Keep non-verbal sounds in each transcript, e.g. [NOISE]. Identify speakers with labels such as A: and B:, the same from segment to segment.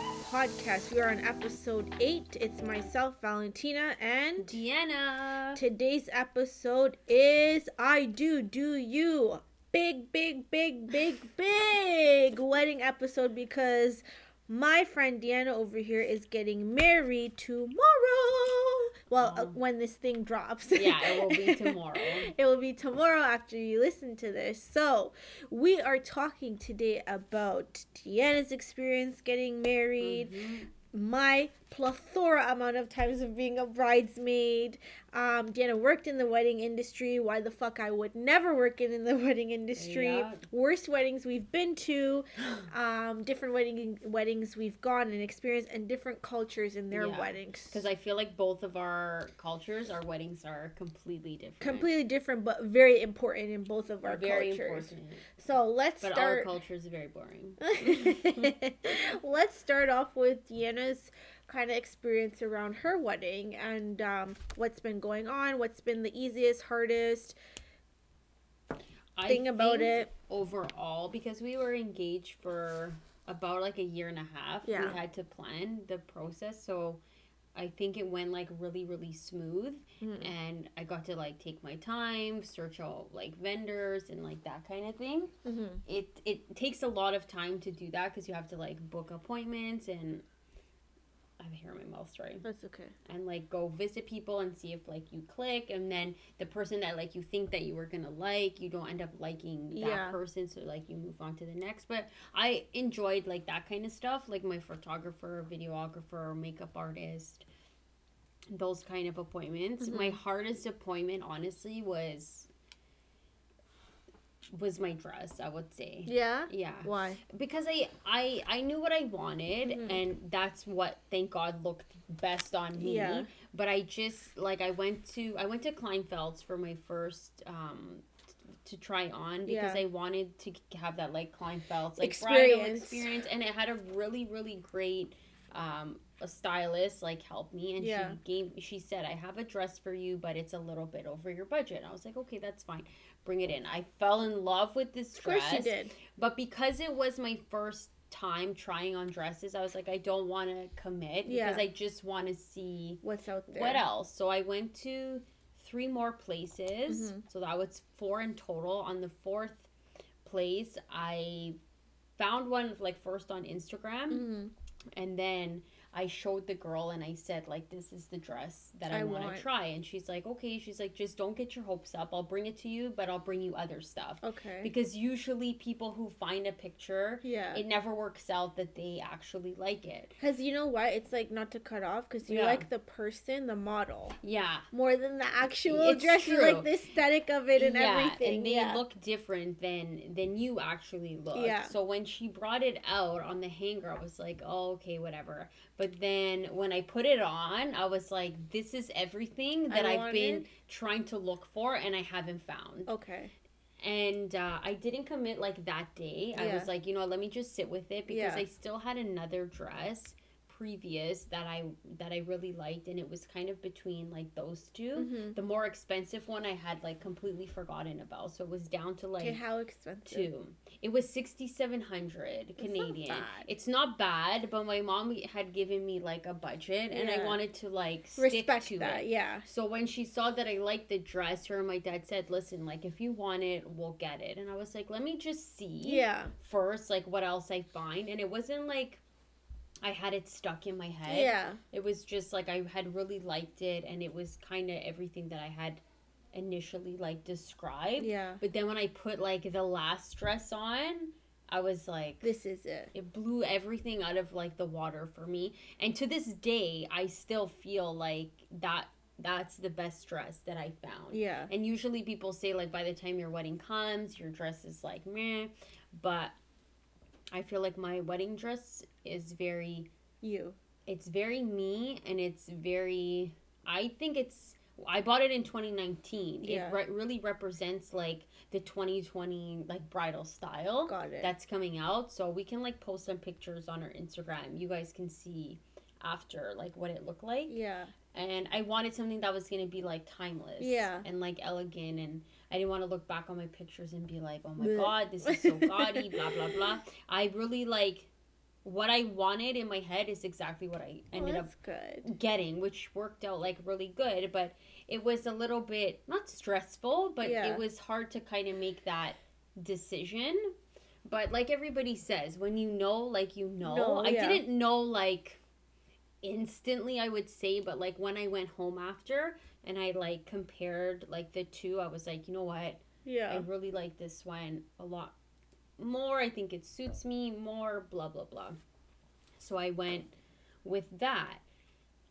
A: podcast. We are on episode 8. It's myself, Valentina, and
B: Deanna.
A: today's episode is I Do Do You. Big, big, big, big, big wedding episode because my friend Deanna over here is getting married tomorrow. Well, uh,
B: Oh.
A: when this thing drops.
B: Yeah, it will be [LAUGHS] tomorrow.
A: it will be tomorrow after you listen to this. So, we are talking today about Deanna's experience getting married,
B: Mhm.
A: My plethora amount of times of being a bridesmaid. Um, Deanna worked in the wedding industry. Why the fuck I would never work in, in the [LAUGHS] wedding industry?
B: Yeah.
A: Worst weddings we've been to, [GASPS] um, different wedding weddings we've gone and experienced, and different cultures in their
B: Yeah.
A: weddings.
B: Because I feel like both of our cultures, our weddings are completely different.
A: completely different, but very important in both of our
B: very
A: cultures.
B: important.
A: So let's
B: But our culture is very boring. [LAUGHS] [LAUGHS]
A: Let's start off with Deanna's kind of experience around her wedding and um, what's been going on, what's been the easiest, hardest
B: I
A: thing about it.
B: overall because we were engaged for about like a year and a half.
A: Yeah.
B: We had to plan the process, so I think it went like really really smooth
A: Mm.
B: and I got to like take my time, search all like vendors and like that kind of thing.
A: Mm-hmm.
B: it it takes a lot of time to do that because you have to like book appointments and I have hair in my mouth, sorry,
A: That's okay.
B: and like go visit people and see if like you click, and then the person that like you think that you were gonna like, you don't end up liking that
A: Yeah.
B: person, so like you move on to the next. But I enjoyed like that kind of stuff, like my photographer, videographer, makeup artist, those kind of appointments.
A: Mm-hmm.
B: My hardest appointment, honestly, was was my dress. I would say.
A: Yeah?
B: Yeah
A: Why?
B: because I I I knew what I wanted
A: Mhm.
B: and that's what thank God looked best on me.
A: Yeah.
B: But I just like I went to I went to Kleinfeld's for my first um to try on because
A: Yeah.
B: I wanted to have that like Kleinfeld's like bridal
A: Experience.
B: experience and it had a really really great um a stylist like helped me and
A: Yeah.
B: she gave she said I have a dress for you but it's a little bit over your budget. I was like okay that's fine. Bring it in. I fell in love with this dress.
A: Of course you did.
B: But because it was my first time trying on dresses, I was like, I don't want to commit
A: Yeah.
B: because I just want to see
A: What's out there?
B: what else. So I went to three more places.
A: Mhm.
B: So that was four in total. On the fourth place, I found one like first on Instagram,
A: Mm-hmm.
B: and then I showed the girl and I said like this is the dress that I,
A: I
B: want to try and she's like okay she's like just don't get your hopes up I'll bring it to you but I'll bring you other stuff
A: Okay.
B: because usually people who find a picture
A: yeah.
B: it never works out that they actually like it.
A: Because you know what? It's like not to cut off because you
B: Yeah.
A: like the person, the model,
B: Yeah.
A: more than the actual
B: It's
A: dress. You like the aesthetic of it and
B: yeah,
A: everything.
B: and they
A: yeah.
B: look different than than you actually look.
A: Yeah.
B: So when she brought it out on the hanger, I was like, "Oh, okay, whatever." But then when I put it on, I was like, "This is everything that
A: I
B: I've been trying to look for and I haven't found."
A: okay.
B: And uh, I didn't commit like that day. I was like, you know, let me just sit with it because
A: Yeah.
B: I still had another dress previous that I that I really liked and it was kind of between like those 2
A: Mhm.
B: The more expensive one I had like completely forgotten about. So it was down to like
A: Okay, how expensive?
B: two. It was 6700
A: not
B: Canadian.
A: bad.
B: It's not bad, but my mom had given me like a budget and I wanted to like stick
A: Respect
B: to
A: that,
B: it.
A: yeah.
B: So when she saw that I liked the dress, her and my dad said, "Listen, like if you want it, we'll get it." And I was like, "Let me just see
A: Yeah.
B: first, like what else I find." And it wasn't like I had it stuck in my head.
A: Yeah.
B: It was just like I had really liked it, and it was kind of everything that I had initially like described.
A: Yeah.
B: But then when I put like the last dress on, I was like,
A: This is it.
B: it blew everything out of like the water for me and to this day i still feel like that that's the best dress that i found
A: Yeah.
B: and usually people say like by the time your wedding comes your dress is like meh but i feel like my wedding dress is very
A: You.
B: it's very me and it's very i think it's I bought it in 2019.
A: Yeah.
B: It re- really represents like the 2020 like bridal style
A: Got it.
B: that's coming out. So we can like post some pictures on our Instagram. You guys can see after like what it looked like.
A: yeah.
B: And I wanted something that was gonna be like timeless.
A: Yeah.
B: And like elegant and I didn't want to look back on my pictures and be like, oh my god, this is so gaudy, blah blah blah. I really like what I wanted in my head is exactly what I
A: Oh,
B: ended up
A: good.
B: getting, which worked out like really good. But it was a little bit not stressful, but
A: Yeah.
B: it was hard to kind of make that decision. But like everybody says, when you know, like you know,
A: No,
B: I
A: yeah.
B: didn't know like instantly, I would say, but like when I went home after and I like compared like the two, I was like, you know what?
A: Yeah.
B: I really like this one a lot more. I think it suits me more, blah, blah, blah. So I went with that.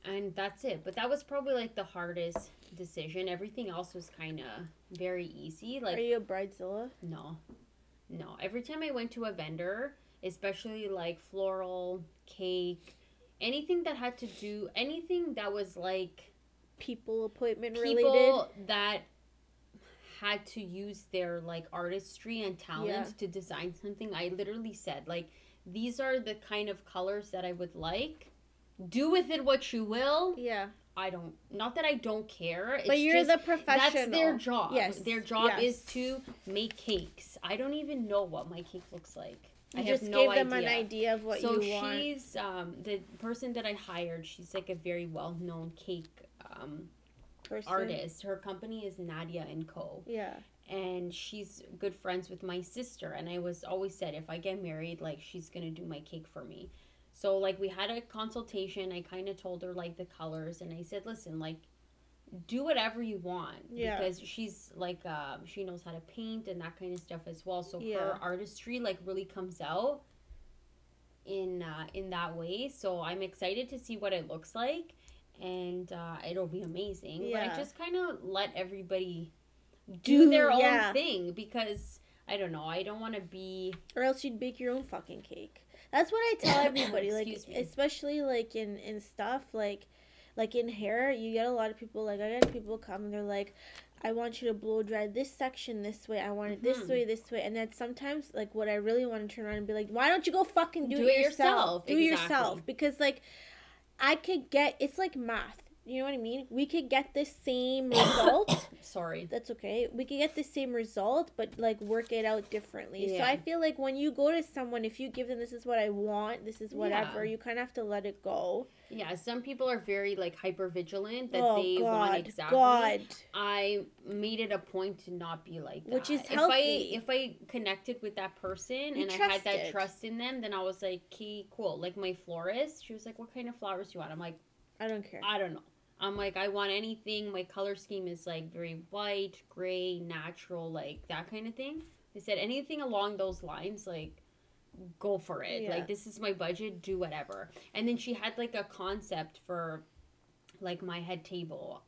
B: And that's it. But that was probably like the hardest decision. Everything else was kind of very easy. Like,
A: Are you a bridezilla?
B: no. No. Every time I went to a vendor, especially like floral, cake, anything that had to do, anything that was like
A: People appointment related?
B: people that had to use their like artistry and talent
A: Yeah.
B: to design something i literally said like these are the kind of colors that i would like do with it what you will
A: Yeah.
B: i don't not that i don't care it's
A: but you're
B: just,
A: the professional.
B: that's their job
A: Yes,
B: their job
A: yes.
B: is to make cakes i don't even know what my cake looks like
A: You
B: i have
A: just
B: no
A: gave
B: idea
A: them an idea of what
B: so
A: you want.
B: So she's um the person that i hired she's like a very well-known cake um
A: Person.
B: artist. Her company is Nadia and Co.
A: Yeah.
B: And she's good friends with my sister. And I was always said if I get married, like she's gonna do my cake for me. So like we had a consultation. I kind of told her like the colors, and I said, listen, like do whatever you want
A: Yeah.
B: because she's like um she knows how to paint and that kind of stuff as well so
A: Yeah.
B: her artistry like really comes out in uh in that way so i'm excited to see what it looks like and uh it'll be amazing but i just kind of let everybody do,
A: Do-
B: their own thing because i don't know i don't want to be
A: Or else you'd bake your own fucking cake. That's what I tell [COUGHS] everybody. like
B: me.
A: especially like in in stuff like like in hair, you get a lot of people like I get people come and they're like I want you to blow dry this section this way. I want it this
B: Mhm.
A: way, this way. And then sometimes like what I really want to turn around and be like, why don't you go fucking do,
B: Do
A: it yourself?
B: yourself.
A: Do it yourself. Because like I could get it's like math. You know what I mean? We could get the same [COUGHS] result.
B: sorry
A: That's okay. We could get the same result, but like work it out differently.
B: Yeah.
A: So I feel like when you go to someone, if you give them this is what I want, this is whatever,
B: Yeah.
A: you kind of have to let it go.
B: yeah some people are very like hyper vigilant that
A: oh
B: they
A: God,
B: want exactly
A: God.
B: I made it a point to not be like that.
A: Which is healthy. If.
B: I if I connected with that person
A: You
B: and I had that trust in them, then I was like, "Okay, cool." Like my florist, she was like, "What kind of flowers do you want?" I'm like,
A: I don't care.
B: "I don't know." I'm like, "I want anything." My color scheme is like very white, gray, natural, like that kind of thing. They said anything along those lines, like go for it.
A: Yeah.
B: Like this is my budget, do whatever. And then she had like a concept for like my head table.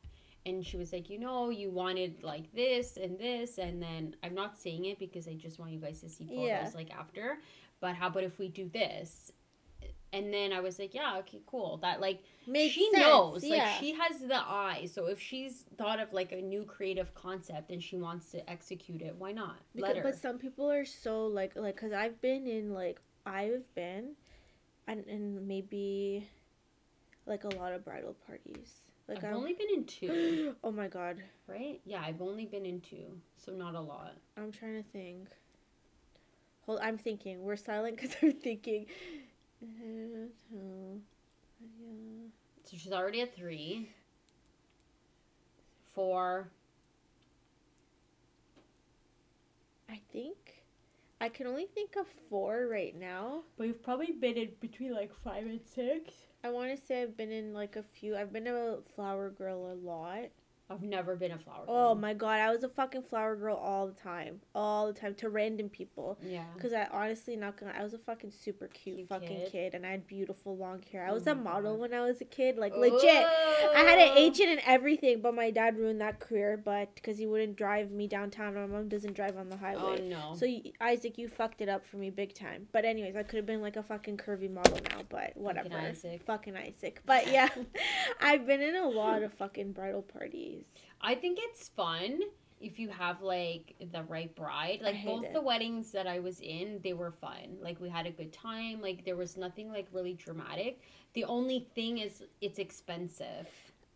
B: And she was like, you know, you wanted like this and this, and then I'm not saying it because I just want you guys to see photos
A: Yeah.
B: like after. But how about if we do this? And then I was like, yeah, okay, cool. That like
A: Makes
B: she
A: sense,
B: knows,
A: yeah.
B: like she has the eye. So if she's thought of like a new creative concept and she wants to execute it, why not?
A: Because,
B: Let her.
A: but some people are so like like because I've been in like I've been, and and maybe, like a lot of bridal parties. Like
B: I've
A: I'm-
B: only been in two, [GASPS]
A: oh my god,
B: right? Yeah, I've only been in two, so not a lot.
A: I'm trying to think. Hold, I'm thinking. We're silent because [LAUGHS] I'm thinking. Mm-hmm.
B: So she's already at three, four.
A: I think I can only think of four right now.
B: But you've probably been in between like five and six.
A: I want to say I've been in like a few. I've been a flower girl a lot.
B: I've never been a flower.
A: Oh my god, I was a fucking flower girl all the time, all the time to random people.
B: Yeah.
A: Cause I honestly not gonna. I was a fucking super cute,
B: Cute
A: fucking
B: kid.
A: kid. and I had beautiful long hair. I
B: Oh
A: was
B: my
A: a model
B: God.
A: when I was a kid, like legit. I had an oh. agent and everything, but my dad ruined that career. But because he wouldn't drive me downtown, my mom doesn't drive on the
B: oh,
A: highway.
B: Oh no.
A: So you, Isaac, you fucked it up for me big time. But anyways, I could have been like a fucking curvy model now, but whatever.
B: Isaac.
A: Fucking Isaac. But yeah, [LAUGHS] [LAUGHS] I've been in a lot of fucking bridal parties.
B: I think it's fun if you have like the right bride. Like both
A: it.
B: the weddings that I was in, they were fun. Like we had a good time. Like there was nothing like really dramatic. The only thing is it's expensive.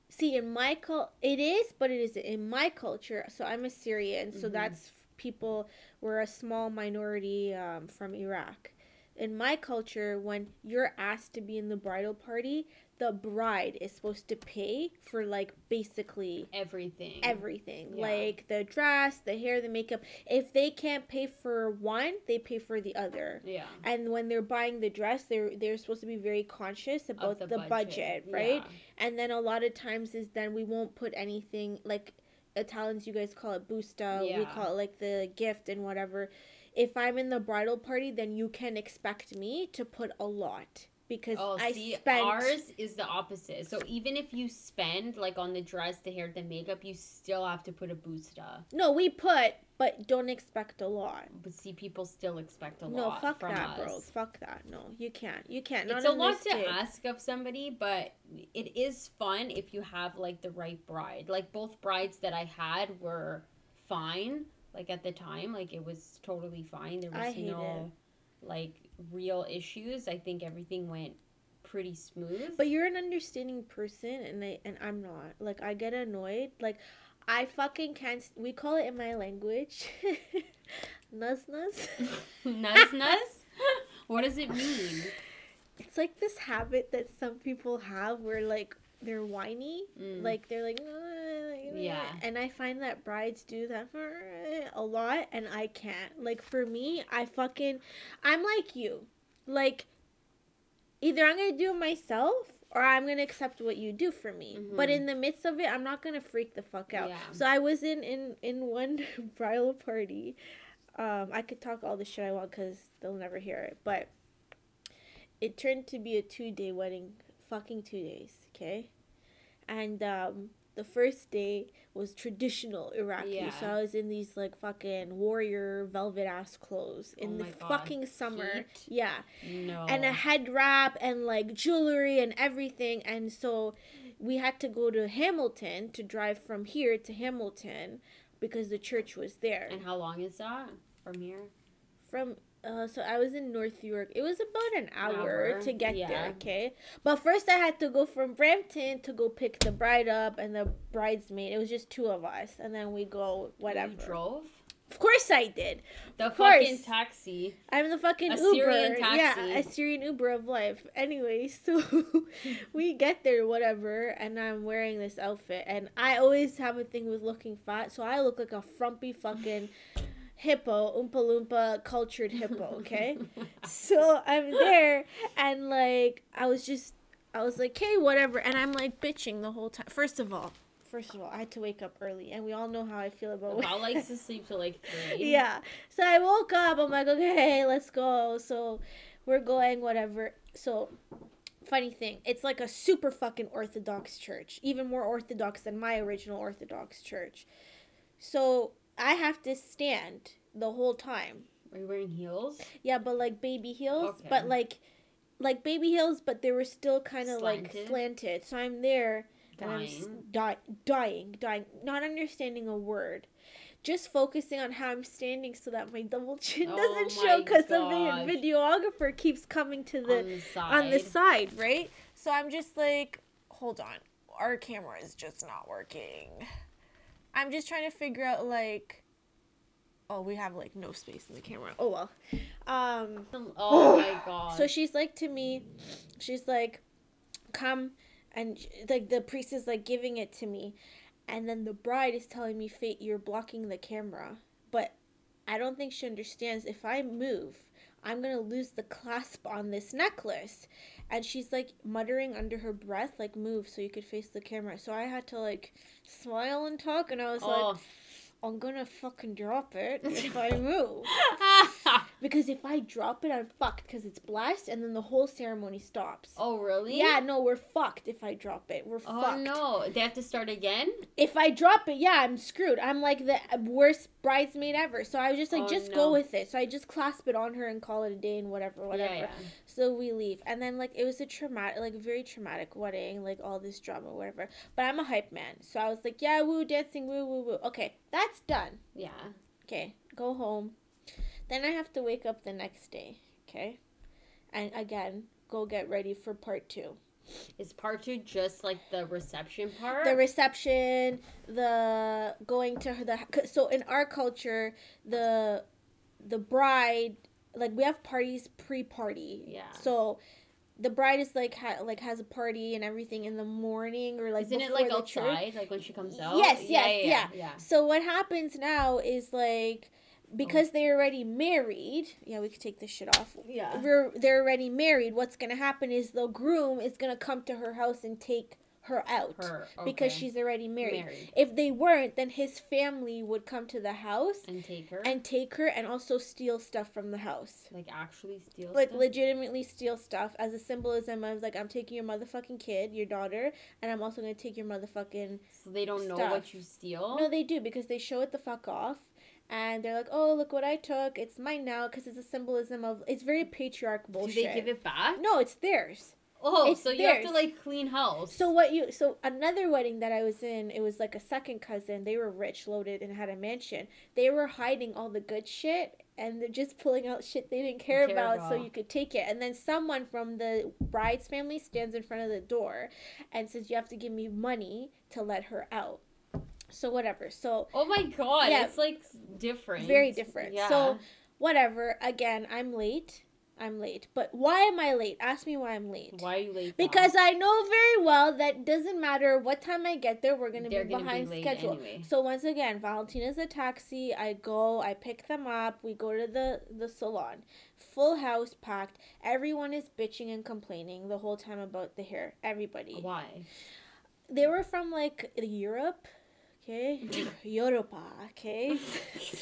A: See, in my cul, it is, but it isn't in my culture. So I'm Assyrian, so
B: Mhm.
A: that's people. We're a small minority um, from Iraq, in my culture, when you're asked to be in the bridal party, the bride is supposed to pay for like basically
B: Everything.
A: everything
B: Yeah.
A: like the dress the hair the makeup if they can't pay for one they pay for the other
B: yeah.
A: and when they're buying the dress they're they're supposed to be very conscious about
B: Of
A: the, budget, right
B: Yeah.
A: and then a lot of times is then we won't put anything like italians you guys call it busta we call it like the gift and whatever if i'm in the bridal party then you can expect me to put a lot because
B: Oh,
A: i
B: see,
A: spent
B: ours is the opposite. So even if you spend like on the dress, the hair, the makeup, you still have to put a busta.
A: no we put but don't expect a lot
B: But see, people still expect a
A: no
B: lot No,
A: fuck
B: from
A: that
B: us.
A: bro fuck that no you can't you can't
B: It's a lot to ask of somebody, but it is fun if you have like the right bride. Like both brides that I had were fine. Like at the time, like it was totally fine. There was no like real issues. I think everything went pretty smooth.
A: But you're an understanding person, and I and I'm not. Like I get annoyed. Like I fucking can't. We call it in my language, nuz nuz.
B: nuz nuz. what does it mean?
A: It's like this habit that some people have where like they're whiny.
B: Mm.
A: Like they're like, "Uh,"
B: Yeah.
A: And I find that brides do that for a lot, and I can't. Like for me, I fucking, I'm like you. Like either I'm gonna do it myself or I'm gonna accept what you do for me. But
B: Mhm.
A: in the midst of it, I'm not gonna freak the fuck out.
B: Yeah.
A: So I was in in in one [LAUGHS] bridal party. Um, I could talk all the shit I want because they'll never hear it, but it turned to be a two day wedding, fucking two days, okay? And um, the first day was traditional Iraqi, so I was in these like fucking warrior velvet ass clothes in
B: Oh
A: the
B: God,
A: fucking summer,
B: heat?
A: yeah,
B: No.
A: and a head wrap and like jewelry and everything, and so we had to go to Hamilton to drive from here to Hamilton because the church was there.
B: And how long is that from here?
A: from uh so I was in North York. It was about an hour,
B: hour,
A: to get
B: yeah.
A: there, okay? But first I had to go from Brampton to go pick the bride up and the bridesmaid. It was just two of us and then we go whatever.
B: You drove?
A: Of course I did.
B: The
A: Of course.
B: fucking taxi.
A: I'm the fucking
B: Assyrian
A: Uber.
B: taxi.
A: Yeah, Assyrian Uber of life. Anyway, [LAUGHS] so [LAUGHS] we get there, whatever, and I'm wearing this outfit, and I always have a thing with looking fat, so I look like a frumpy fucking hippo, oompa loompa, cultured hippo. Okay, so I'm there, and like I was just, I was like, hey, whatever, and I'm like bitching the whole time. First of all. First of all, I had to wake up early, and we all know how I feel about.
B: Val likes [LAUGHS] to sleep till like three.
A: Yeah. So I woke up. I'm like, okay, let's go. So we're going, whatever. So, funny thing, it's like a super fucking Orthodox church, even more Orthodox than my original Orthodox church. So I have to stand the whole time.
B: Are you wearing heels?
A: Yeah, but like baby heels,
B: Okay.
A: but like. Like baby heels, but they were still kind of like
B: Slanted?
A: So I'm there, and I'm
B: Dying.
A: di- dying, dying, not understanding a word. Just focusing on how I'm standing so that my double chin
B: Oh
A: doesn't show because the videographer keeps coming to the
B: on the side.
A: on the side, right? So I'm just like, hold on, our camera is just not working. I'm just trying to figure out like, oh, we have like no space in the camera. Oh well. Um.
B: Oh my [GASPS] god.
A: So she's like to me, she's like, come, and like the priest is like giving it to me, and then the bride is telling me, Fate, you're blocking the camera, but I don't think she understands. If I move, I'm gonna lose the clasp on this necklace, and she's like muttering under her breath, like move so you could face the camera. So I had to like smile and talk, and I was like,
B: oh.
A: I'm gonna fucking drop it if I [LAUGHS] move. [LAUGHS] Because if I drop it, I'm fucked because it's blessed, and then the whole ceremony stops.
B: oh really?
A: Yeah, no, we're fucked if I drop it. We're
B: Oh
A: fucked.
B: no. They have to start again?
A: If I drop it, yeah, I'm screwed. I'm like the worst bridesmaid ever. So I was just like,
B: Oh,
A: just
B: no.
A: go with it. So I just clasp it on her and call it a day and whatever, whatever.
B: Yeah, yeah.
A: So we leave, and then like it was a traumatic, like very traumatic wedding, like all this drama, whatever. But I'm a hype man, so I was like, yeah, woo, dancing, woo, woo, woo. Okay, that's done.
B: Yeah.
A: Okay, go home. Then I have to wake up the next day. Okay, and again go get ready for part two.
B: Is part two just like the reception part?
A: The reception, the going to the. so in our culture, the the bride like we have parties pre-party.
B: Yeah.
A: So the bride is like ha- like has a party and everything in the morning or like
B: Isn't it like
A: the church.
B: like when she comes out?
A: Yes, yes,
B: yeah,
A: yes,
B: yeah, yeah.
A: So what happens now is like because they're already married. Yeah, we could take this shit off.
B: Yeah.
A: We're, they're already married. What's gonna happen is the groom is gonna come to her house and take her out
B: Her
A: because she's already married.
B: married
A: If they weren't, then his family would come to the house
B: and take her
A: and take her and also steal stuff from the house.
B: like actually steal
A: Like
B: stuff?
A: legitimately steal stuff as a symbolism of like I'm taking your motherfucking kid, your daughter, and I'm also gonna take your motherfucking
B: so they don't know what you steal.
A: No, they do because they show it the fuck off. And they're like, oh, look what I took. It's mine now because it's a symbolism of. It's very patriarch
B: Do they give it back?
A: No, it's theirs.
B: Oh,
A: It's
B: so you have to like clean house.
A: So what you? So another wedding that I was in, it was like a second cousin. They were rich, loaded, and had a mansion. They were hiding all the good shit, and they're just pulling out shit they didn't care,
B: Care
A: about, so you could take it. And then someone from the bride's family stands in front of the door, and says, "You have to give me money to let her out." So whatever. So
B: Oh my god,
A: Yeah.
B: it's like different.
A: Very different.
B: Yeah.
A: So whatever. Again, I'm late. I'm late. But why am I late? Ask me why I'm late.
B: why are you late? now?
A: Because I know very well that doesn't matter what time I get there, we're gonna
B: They're
A: be
B: gonna
A: behind
B: be
A: schedule.
B: anyway.
A: So once again, Valentina's a taxi. I go, I pick them up. We go to the the salon. Full house packed. Everyone is bitching and complaining the whole time about the hair. Everybody.
B: Why?
A: They were from like Europe. Okay, [CLEARS THROAT] Europa. Okay,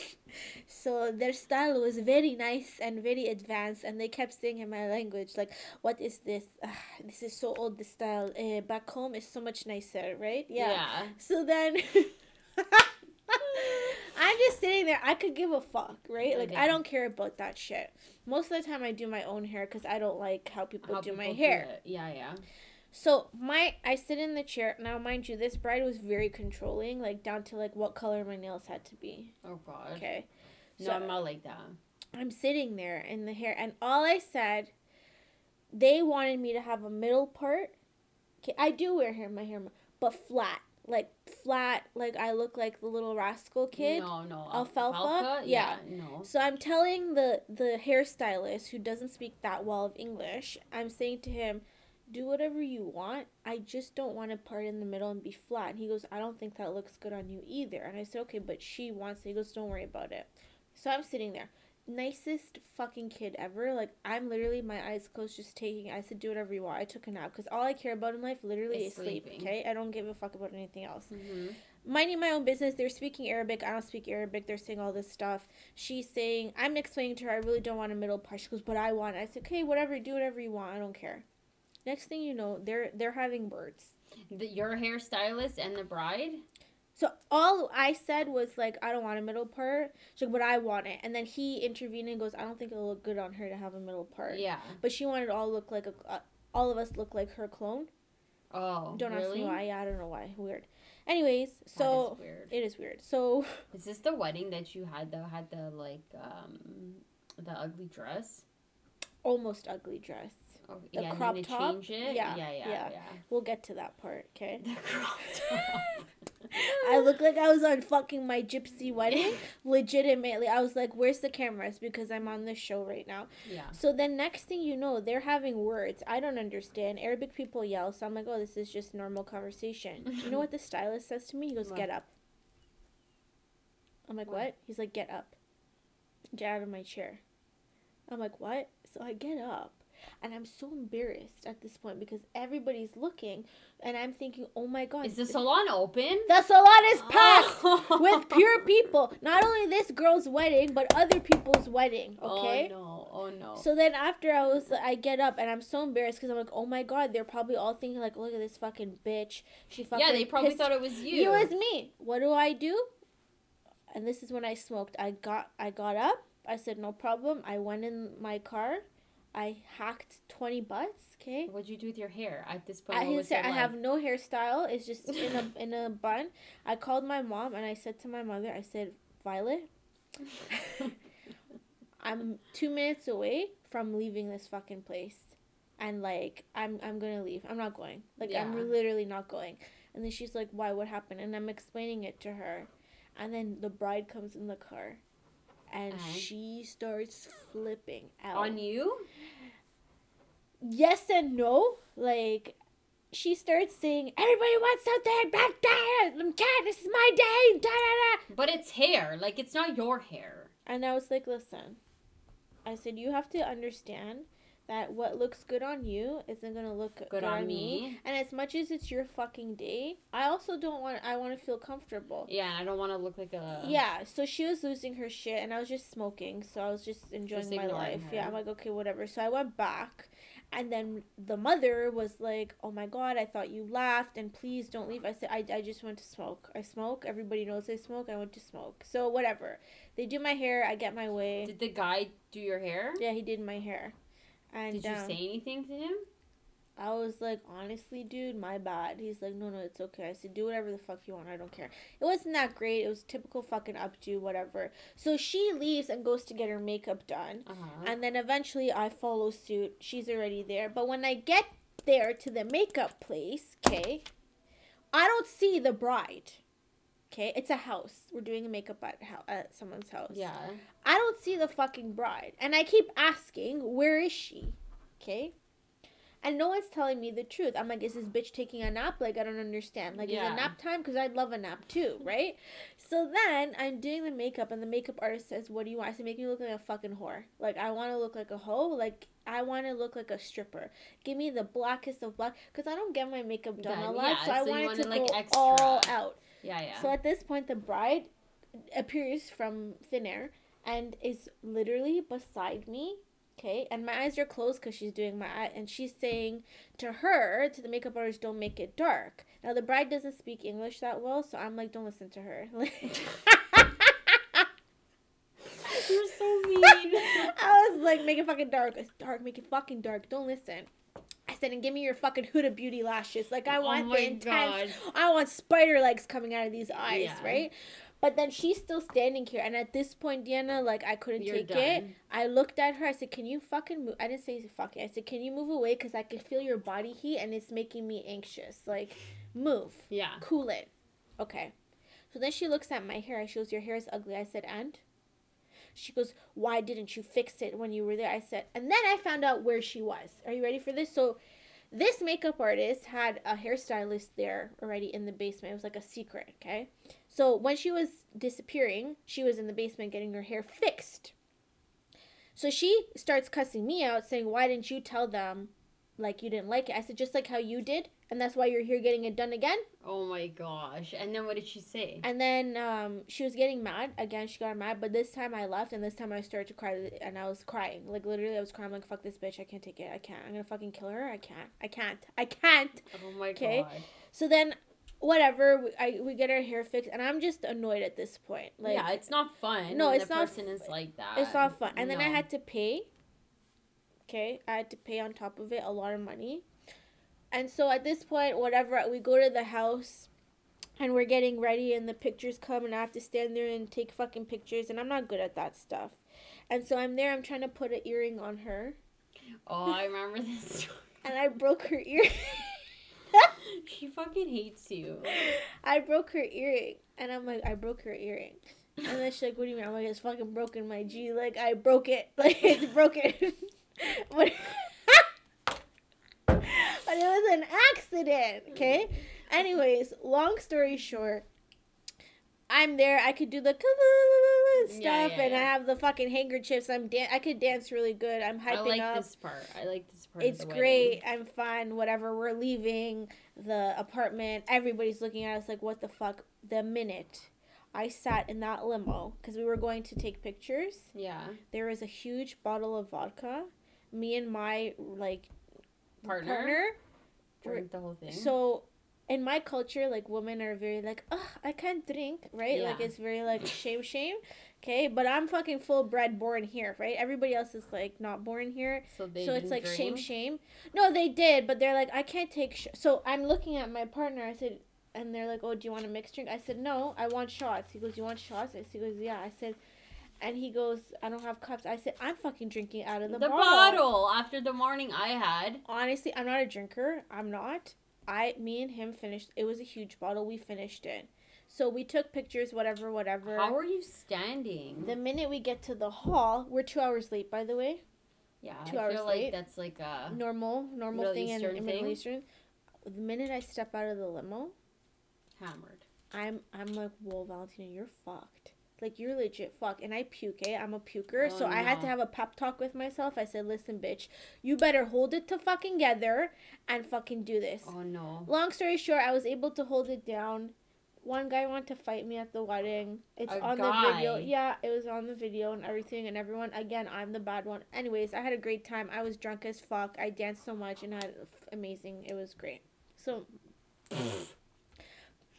A: [LAUGHS] so their style was very nice and very advanced, and they kept saying in my language like, "What is this? Ah, this is so old. This style uh, back home is so much nicer, right?" Yeah. yeah. So then. [LAUGHS] I'm just sitting there. I could give a fuck, right? Like
B: Yeah.
A: I don't care about that shit. Most of the time, I do my own hair because I don't like how people
B: How
A: do my hair.
B: it. Yeah, yeah.
A: So my I sit in the chair. Now mind you, this bride was very controlling, like down to like what color my nails had to be.
B: Oh god.
A: Okay.
B: No,
A: So
B: I'm not like that.
A: I'm sitting there in the hair and all I said they wanted me to have a middle part. Okay, I do wear hair in my hair, but flat. Like flat, like I look like the little rascal kid.
B: No, no.
A: Alfalfa? Yeah.
B: No.
A: So I'm telling the the hairstylist who doesn't speak that well of English, I'm saying to him, "Do whatever you want. I just don't want to part in the middle and be flat." And he goes, "I don't think that looks good on you either." And I said, "Okay, but she wants." It. He goes, "Don't worry about it." So I'm sitting there, nicest fucking kid ever. Like I'm literally my eyes closed, just taking. I said, "Do whatever you want." I took a nap because all I care about in life literally
B: Is
A: is sleep. Okay, I don't give a fuck about anything else
B: hmm
A: minding my own business. They're speaking Arabic. I don't speak Arabic. They're saying all this stuff. She's saying, I'm explaining to her, I really don't want a middle part. She goes, but I want. it." I said, okay, whatever, do whatever you want. I don't care. Next thing you know, they're they're having words.
B: The, your hairstylist and the bride.
A: So all I said was like, I don't want a middle part. She's like, but I want it. And then he intervened and goes, I don't think it'll look good on her to have a middle part.
B: Yeah.
A: But she wanted all look like a, uh, all of us look like her clone.
B: Oh.
A: Don't ask
B: really?
A: me why. Yeah, I don't know why. Weird. Anyways, so
B: is weird.
A: it is weird. So [LAUGHS]
B: Is this the wedding that you had that had the like um the ugly dress?
A: almost ugly dress. The
B: yeah,
A: crop top?
B: change it.
A: Yeah,
B: yeah, yeah,
A: yeah.
B: yeah.
A: We'll get to that part, okay? [LAUGHS]
B: The crop top. [LAUGHS]
A: I look like I was on fucking my gypsy [LAUGHS] wedding. Legitimately, I was like, "Where's the cameras?" Because I'm on this show right now.
B: yeah.
A: So then, next thing you know, they're having words I don't understand. Arabic people yell, so I'm like, "Oh, this is just normal conversation." you know what the stylist says to me? He goes,
B: What?
A: "Get up." I'm like,
B: What?
A: "What?" He's like, "Get up, get out of my chair." I'm like, "What?" So I get up. And I'm so embarrassed at this point because everybody's looking, and I'm thinking, "Oh my god,
B: Is the salon open?
A: the salon is packed
B: Oh.
A: with pure [LAUGHS] people. Not only this girl's wedding, but other people's wedding. Oh, okay.
B: Oh no! Oh no!
A: So then after I was, I get up and I'm so embarrassed because I'm like, oh my god, they're probably all thinking like, look at this fucking bitch. She fucking
B: yeah, they probably thought it was you.
A: it was me. What do I do? And this is when I smoked. I got, I got up. I said no problem. I went in my car. I hacked twenty butts. Okay.
B: What'd you do with your hair at this point?
A: I,
B: what was
A: I have no hairstyle. It's just [LAUGHS] in a in a bun. I called my mom and I said to my mother, I said, Violet, [LAUGHS] I'm two minutes away from leaving this fucking place, and like I'm I'm gonna leave. I'm not going. Like I'm literally not going. And then she's like, Why? What happened? And I'm explaining it to her, and then the bride comes in the car, and
B: Uh-huh.
A: she starts flipping out.
B: On you?
A: yes and no. Like, she starts saying, "Everybody wants something." Blah, blah, blah, this is my day. Da, da, da.
B: But it's hair. Like it's not your hair.
A: And I was like, "Listen," I said, "You have to understand." That what looks good on you isn't gonna look
B: Good on me.
A: And as much as it's your fucking day, I also don't want. I want to feel comfortable.
B: Yeah, I don't want to look like a.
A: Yeah, so she was losing her shit, and I was just smoking, so I was just enjoying
B: Just
A: my life.
B: her.
A: Yeah, I'm like, okay, whatever. So I went back, and then the mother was like, "Oh my god, I thought you laughed, and please don't leave." I said, "I, I just went to smoke. I smoke. Everybody knows I smoke. I went to smoke. So whatever. They do my hair. I get my way.
B: Did the guy do your hair?
A: yeah, he did my hair, and
B: Did you
A: um,
B: say anything to him?
A: I was like, honestly, dude, my bad. He's like, no, no, it's okay. I said, do whatever the fuck you want. I don't care. It wasn't that great. It was typical fucking up to whatever. So she leaves and goes to get her makeup done.
B: Uh huh.
A: And then eventually I follow suit. She's already there. But when I get there to the makeup place, okay, I don't see the bride. Okay, it's a house. We're doing a makeup at, hou- at someone's house.
B: Yeah.
A: I don't see the fucking bride. And I keep asking, where is she? Okay? And no one's telling me the truth. I'm like, is this bitch taking a nap? Like, I don't understand. Like, is
B: Yeah.
A: it nap time? Because I'd love a nap too, right? So then I'm doing the makeup, and the makeup artist says, What do you want? I said, Make me look like a fucking whore. Like, I want to look like a hoe. Like, I want to look like a stripper. Give me the blackest of black. Because I don't get my makeup done,
B: Done,
A: a lot.
B: yeah,
A: so I
B: so
A: wanted
B: wanted,
A: to
B: like,
A: go
B: extra.
A: all out.
B: Yeah, yeah.
A: So at this point, the bride appears from thin air and is literally beside me. Okay, and my eyes are closed because she's doing my eye, and she's saying to her, to the makeup artist, "Don't make it dark." Now the bride doesn't speak English that well, so I'm like, "Don't listen to her." [LAUGHS]
B: You're so [LAUGHS] mean.
A: I was like, "Make it fucking dark. It's dark. Make it fucking dark. Don't listen." "And give me your fucking Huda Beauty lashes. Like I
B: Oh
A: want
B: my
A: the intense
B: God.
A: I want spider legs coming out of these eyes,
B: Yeah.
A: right? But then she's still standing here, and at this point, Deanna, like I couldn't
B: You're
A: take it. I looked at her. I said, "Can you fucking move?" I didn't say fuck it. I said, "Can you move away? Cause I can feel your body heat, and it's making me anxious. Like, move,
B: Yeah.
A: cool it." Okay. So then she looks at my hair. I goes, "Your hair is ugly." I said, "And?" She goes, "Why didn't you fix it when you were there?" I said, and then I found out where she was. Are you ready for this? So this makeup artist had a hairstylist there already in the basement. It was like a secret, okay? So when she was disappearing, she was in the basement getting her hair fixed. So she starts cussing me out, saying, Why didn't you tell them like you didn't like it? I said, Just like how you did, and that's why you're here getting it done again.
B: Oh my gosh. And then what did she say?
A: And then um, she was getting mad. Again, she got mad, but this time I left, and this time I started to cry, and I was crying. Like, literally, I was crying, like, fuck this bitch. I can't take it. I can't. I'm gonna fucking kill her. I can't. I can't. I can't.
B: Oh my
A: 'Kay.
B: god.
A: So then, whatever, we, I, we get our hair fixed, and I'm just annoyed at this point. Like,
B: yeah, it's not fun.
A: No, it's
B: the
A: not
B: person is like that.
A: it's not fun. And then I had to pay. Okay, I had to pay on top of it a lot of money. And so at this point, whatever, we go to the house and we're getting ready and the pictures come and I have to stand there and take fucking pictures and I'm not good at that stuff. And so I'm there, I'm trying to put an earring on her
B: Oh, I remember this. [LAUGHS]
A: and I broke her ear. [LAUGHS]
B: she fucking hates you.
A: I broke her earring and I'm like, I broke her earring. And then she's like, What do you mean? I'm like, It's fucking broken, my G. Like, I broke it. [LAUGHS] Like, it's broken. But, [LAUGHS] but it was an accident, okay? Anyways, long story short, I'm there. I could do the stuff,
B: Yeah, yeah,
A: and I have the fucking handkerchiefs. I'm dan- I could dance really good. I'm hyping up.
B: I like
A: up.
B: this part. I like this part.
A: It's great.
B: wedding.
A: I'm fine. Whatever. We're leaving the apartment. Everybody's looking at us like, what the fuck? The minute I sat in that limo, because we were going to take pictures,
B: Yeah.
A: there was a huge bottle of vodka. Me and my, like,
B: Partner.
A: partner.
B: Drink the whole thing.
A: So, in my culture, like, women are very, like, ugh, I can't drink, right? Like, it's very, like, shame, shame. Okay? But I'm fucking full bred born here, right? Everybody else is, like, not born here
B: so they
A: so it's like shame
B: drink?
A: shame no they did but they're like i can't take sh-. so i'm looking at my partner i said and they're like oh do you want a mixed drink i said no i want shots he goes you want shots I said, yeah i said and he goes i don't have cups i said i'm fucking drinking out of the,
B: The,
A: bottle.
B: bottle after the morning I had.
A: honestly i'm not a drinker i'm not i me and him finished it was a huge bottle we finished it So we took pictures, whatever, whatever.
B: How are you standing?
A: the minute we get to the hall, we're two hours late, by the way.
B: yeah,
A: two
B: I
A: hours
B: feel
A: late.
B: like that's like a
A: Normal, normal
B: Middle
A: thing in,
B: Eastern
A: in Middle
B: thing?
A: Eastern. The minute I step out of the limo,
B: hammered.
A: I'm I'm like, whoa, Valentina, you're fucked. Like you're legit fuck And I puke, eh? I'm a puker.
B: Oh,
A: so I had to have a pep talk with myself. I said, listen, bitch, you better hold it to fucking together and fucking do this.
B: Oh no.
A: Long story short, I was able to hold it down. One guy wanted to fight me at the wedding. It's
B: A
A: on the video. Yeah, it was on the video and everything. And everyone, again, I'm the bad one. Anyways, I had a great time. I was drunk as fuck. I danced so much and had f- amazing. It was great. So,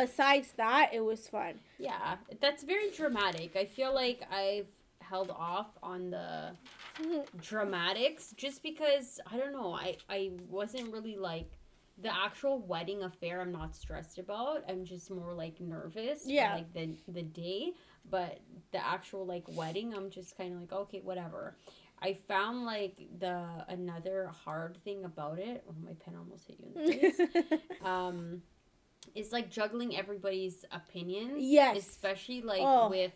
A: besides that, it was fun.
B: Yeah, that's very dramatic. I feel like I've held off on the [LAUGHS] dramatics just because I don't know. I I wasn't really like the actual wedding affair. I'm not stressed about. I'm just more like nervous. for,
A: Yeah.
B: like the the day, but the actual like wedding, I'm just kind of like okay, whatever. I found like the another hard thing about it. Oh, my pen almost hit you in the face. [LAUGHS] um is like juggling everybody's opinions
A: Yes.
B: especially like
A: Oh.
B: with